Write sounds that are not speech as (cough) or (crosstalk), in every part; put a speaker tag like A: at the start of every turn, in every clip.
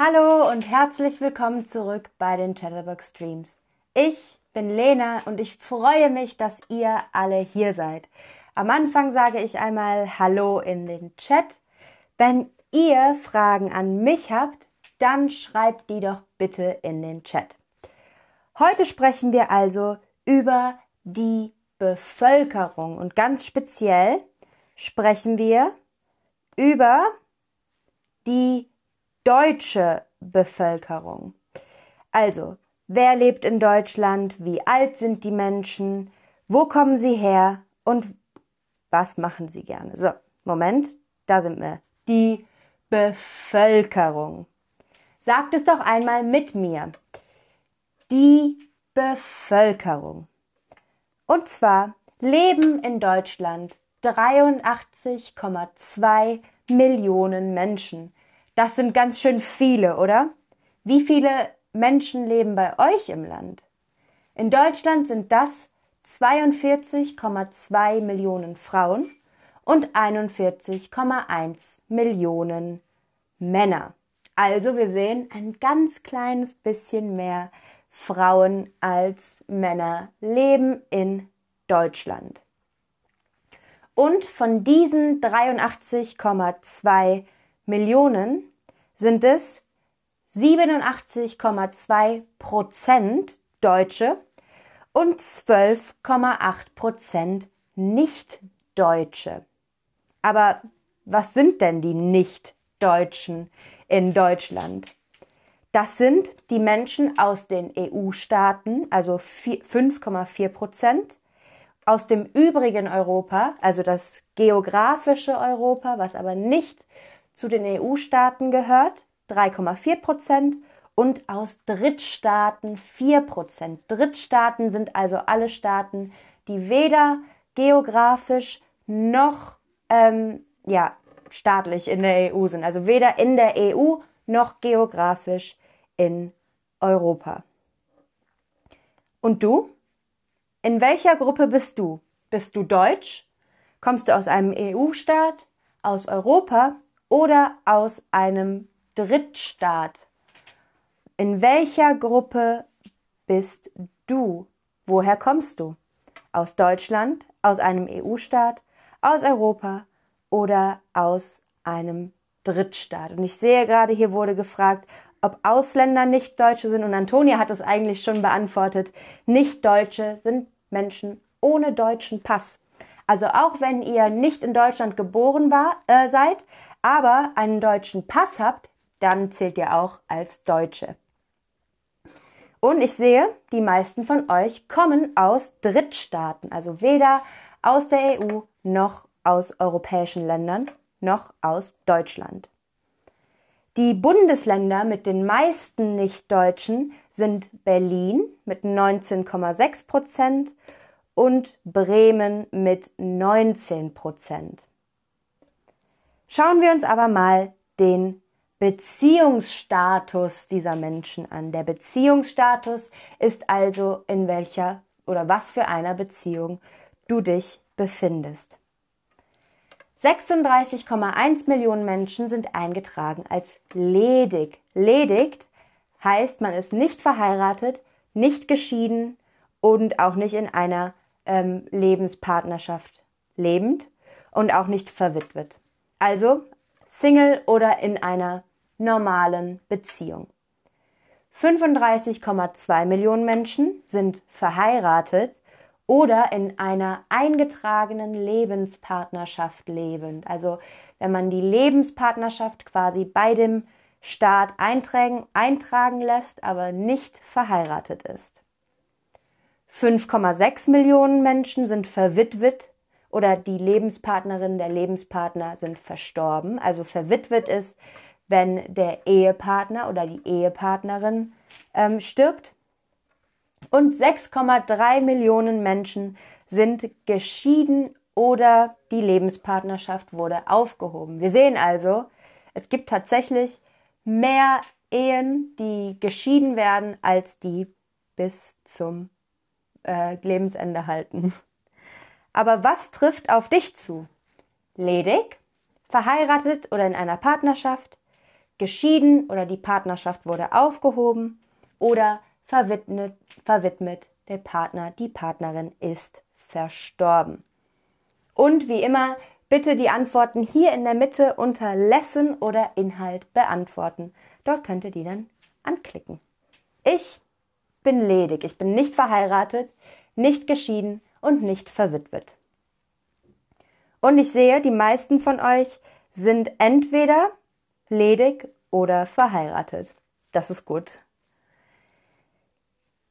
A: Hallo und herzlich willkommen zurück bei den Chatterbox Streams. Ich bin Lena und ich freue mich, dass ihr alle hier seid. Am Anfang sage ich einmal Hallo in den Chat. Wenn ihr Fragen an mich habt, dann schreibt die doch bitte in den Chat. Heute sprechen wir also über die Bevölkerung und ganz speziell sprechen wir über die deutsche Bevölkerung. Also, wer lebt in Deutschland? Wie alt sind die Menschen? Wo kommen sie her? Und was machen sie gerne? So, Moment, da sind wir. Die Bevölkerung. Sagt es doch einmal mit mir. Die Bevölkerung. Und zwar leben in Deutschland 83,2 Millionen Menschen. Das sind ganz schön viele, oder? Wie viele Menschen leben bei euch im Land? In Deutschland sind das 42,2 Millionen Frauen und 41,1 Millionen Männer. Also wir sehen ein ganz kleines bisschen mehr Frauen als Männer leben in Deutschland. Und von diesen 83,2 Millionen sind es 87,2 Prozent Deutsche und 12,8 Prozent Nicht-Deutsche. Aber was sind denn die Nicht-Deutschen in Deutschland? Das sind die Menschen aus den EU-Staaten, also 5,4 Prozent, aus dem übrigen Europa, also das geografische Europa, was aber nicht zu den EU-Staaten gehört, 3,4 Prozent und aus Drittstaaten 4 Prozent. Drittstaaten sind also alle Staaten, die weder geografisch noch ähm, ja, staatlich in der EU sind, also weder in der EU noch geografisch in Europa. Und du? In welcher Gruppe bist du? Bist du deutsch? Kommst du aus einem EU-Staat, aus Europa oder aus einem Drittstaat? In welcher Gruppe bist du? Woher kommst du? Aus Deutschland, aus einem EU-Staat, aus Europa oder aus einem Drittstaat. Und ich sehe gerade, hier wurde gefragt, ob Ausländer nicht Deutsche sind. Und Antonia hat es eigentlich schon beantwortet. Nicht Deutsche sind Menschen ohne deutschen Pass. Also auch wenn ihr nicht in Deutschland geboren war, äh, seid, aber einen deutschen Pass habt, dann zählt ihr auch als Deutsche. Und ich sehe, die meisten von euch kommen aus Drittstaaten, also weder aus der EU noch aus europäischen Ländern noch aus Deutschland. Die Bundesländer mit den meisten Nichtdeutschen sind Berlin mit 19,6 Prozent und Bremen mit 19 Prozent. Schauen wir uns aber mal den Beziehungsstatus dieser Menschen an. Der Beziehungsstatus ist also in welcher oder was für einer Beziehung du dich befindest. 36,1 Millionen Menschen sind eingetragen als ledig. Ledig heißt, man ist nicht verheiratet, nicht geschieden und auch nicht in einer ähm, Lebenspartnerschaft lebend und auch nicht verwitwet. Also Single oder in einer normalen Beziehung. 35,2 Millionen Menschen sind verheiratet oder in einer eingetragenen Lebenspartnerschaft lebend. Also wenn man die Lebenspartnerschaft quasi bei dem Staat eintragen, eintragen lässt, aber nicht verheiratet ist. 5,6 Millionen Menschen sind verwitwet oder die Lebenspartnerin der Lebenspartner sind verstorben. Also verwitwet ist, wenn der Ehepartner oder die Ehepartnerin ähm, stirbt. Und 6,3 Millionen Menschen sind geschieden oder die Lebenspartnerschaft wurde aufgehoben. Wir sehen also, es gibt tatsächlich mehr Ehen, die geschieden werden, als die bis zum äh, Lebensende halten. Aber was trifft auf dich zu? Ledig, verheiratet oder in einer Partnerschaft, geschieden oder die Partnerschaft wurde aufgehoben oder verwidmet, verwidmet der Partner, die Partnerin ist verstorben. Und wie immer, bitte die Antworten hier in der Mitte unter Lesson oder Inhalt beantworten. Dort könnt ihr die dann anklicken. Ich bin ledig, ich bin nicht verheiratet, nicht geschieden und nicht verwitwet. Und ich sehe, die meisten von euch sind entweder ledig oder verheiratet. Das ist gut.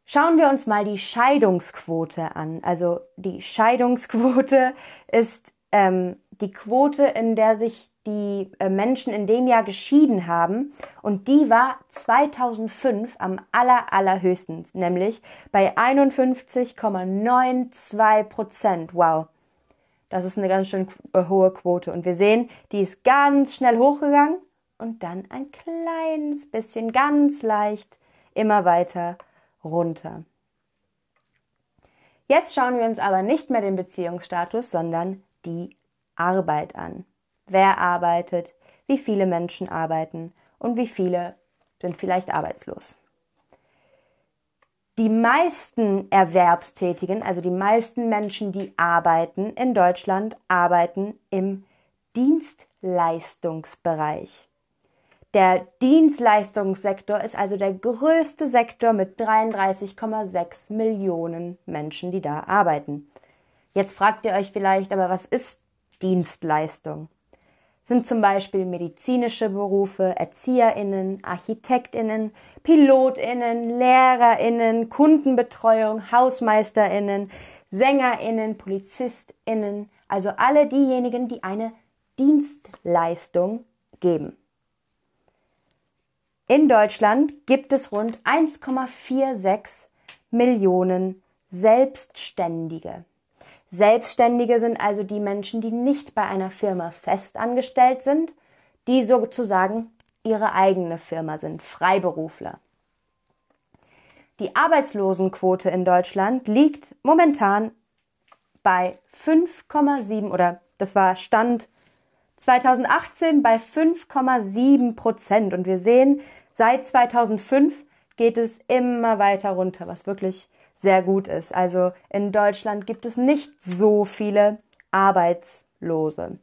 A: Schauen wir uns mal die Scheidungsquote an. Also die Scheidungsquote ist ähm, die Quote, in der sich die äh, Menschen in dem Jahr geschieden haben. Und die war 2005 am aller, allerhöchsten, nämlich bei 51,92 Prozent. Wow. Das ist eine ganz schön äh, hohe Quote. Und wir sehen, die ist ganz schnell hochgegangen und dann ein kleines bisschen, ganz leicht, immer weiter runter. Jetzt schauen wir uns aber nicht mehr den Beziehungsstatus, sondern die Arbeit an. Wer arbeitet, wie viele Menschen arbeiten und wie viele sind vielleicht arbeitslos. Die meisten Erwerbstätigen, also die meisten Menschen, die arbeiten in Deutschland, arbeiten im Dienstleistungsbereich. Der Dienstleistungssektor ist also der größte Sektor mit 33,6 Millionen Menschen, die da arbeiten. Jetzt fragt ihr euch vielleicht, aber was ist Dienstleistung? Sind zum Beispiel medizinische Berufe, Erzieherinnen, Architektinnen, Pilotinnen, Lehrerinnen, Kundenbetreuung, Hausmeisterinnen, Sängerinnen, Polizistinnen, also alle diejenigen, die eine Dienstleistung geben. In Deutschland gibt es rund 1,46 Millionen Selbstständige. Selbstständige sind also die Menschen, die nicht bei einer Firma festangestellt sind, die sozusagen ihre eigene Firma sind, Freiberufler. Die Arbeitslosenquote in Deutschland liegt momentan bei 5,7 oder das war Stand 2018 bei 5,7 Prozent und wir sehen, Seit 2005 geht es immer weiter runter, was wirklich sehr gut ist. Also in Deutschland gibt es nicht so viele Arbeitslose.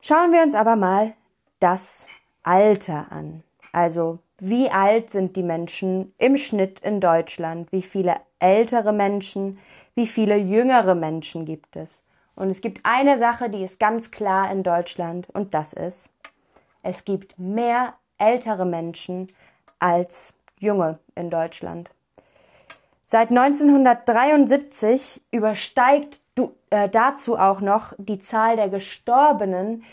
A: Schauen wir uns aber mal das Alter an. Also wie alt sind die Menschen im Schnitt in Deutschland? Wie viele ältere Menschen? Wie viele jüngere Menschen gibt es? Und es gibt eine Sache, die ist ganz klar in Deutschland und das ist, es gibt mehr ältere Menschen als junge in Deutschland. Seit 1973 übersteigt du, äh, dazu auch noch die Zahl der Gestorbenen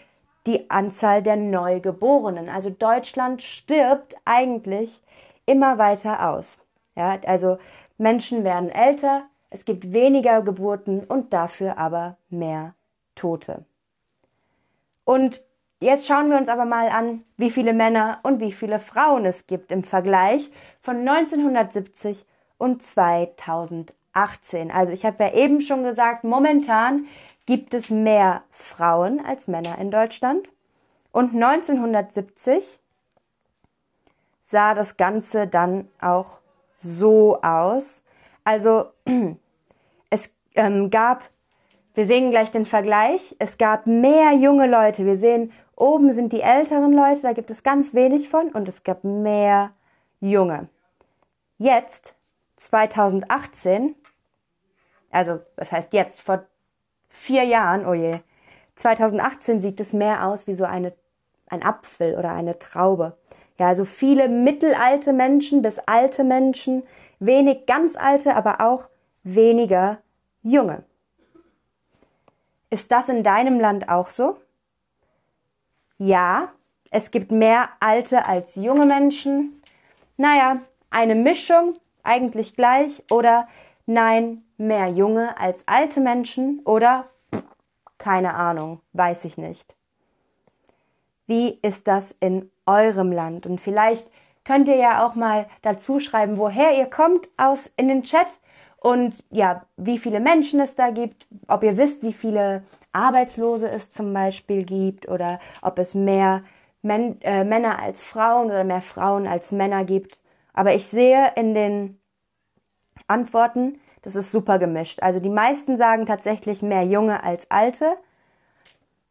A: die Anzahl der Neugeborenen. Also Deutschland stirbt eigentlich immer weiter aus. Ja, also Menschen werden älter, es gibt weniger Geburten und dafür aber mehr Tote. Und Jetzt schauen wir uns aber mal an, wie viele Männer und wie viele Frauen es gibt im Vergleich von 1970 und 2018. Also ich habe ja eben schon gesagt, momentan gibt es mehr Frauen als Männer in Deutschland. Und 1970 sah das Ganze dann auch so aus. Also (clears throat) es ähm, gab, wir sehen gleich den Vergleich, es gab mehr junge Leute. Wir sehen Oben sind die älteren Leute, da gibt es ganz wenig von und es gab mehr junge. Jetzt, 2018, also das heißt jetzt, vor vier Jahren, oh je, 2018 sieht es mehr aus wie so eine, ein Apfel oder eine Traube. Ja, also viele mittelalte Menschen bis alte Menschen, wenig ganz alte, aber auch weniger junge. Ist das in deinem Land auch so? Ja, es gibt mehr alte als junge Menschen. Naja, eine Mischung, eigentlich gleich. Oder nein, mehr junge als alte Menschen. Oder keine Ahnung, weiß ich nicht. Wie ist das in eurem Land? Und vielleicht könnt ihr ja auch mal dazu schreiben, woher ihr kommt aus in den Chat und ja, wie viele Menschen es da gibt, ob ihr wisst, wie viele Arbeitslose es zum Beispiel gibt oder ob es mehr Men äh, Männer als Frauen oder mehr Frauen als Männer gibt. Aber ich sehe in den Antworten, das ist super gemischt. Also die meisten sagen tatsächlich mehr Junge als Alte.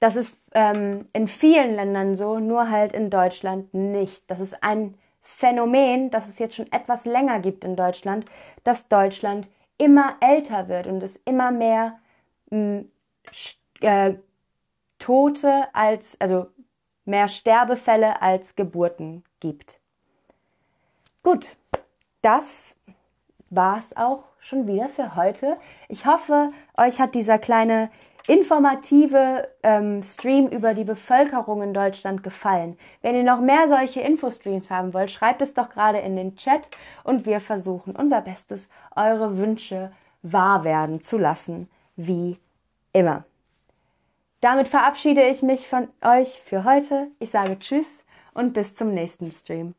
A: Das ist ähm, in vielen Ländern so, nur halt in Deutschland nicht. Das ist ein Phänomen, das es jetzt schon etwas länger gibt in Deutschland, dass Deutschland immer älter wird und es immer mehr mh, äh, Tote als, also mehr Sterbefälle als Geburten gibt. Gut, das war's auch schon wieder für heute. Ich hoffe, euch hat dieser kleine informative ähm, Stream über die Bevölkerung in Deutschland gefallen. Wenn ihr noch mehr solche Infostreams haben wollt, schreibt es doch gerade in den Chat und wir versuchen unser Bestes, eure Wünsche wahr werden zu lassen, wie immer. Damit verabschiede ich mich von euch für heute. Ich sage Tschüss und bis zum nächsten Stream.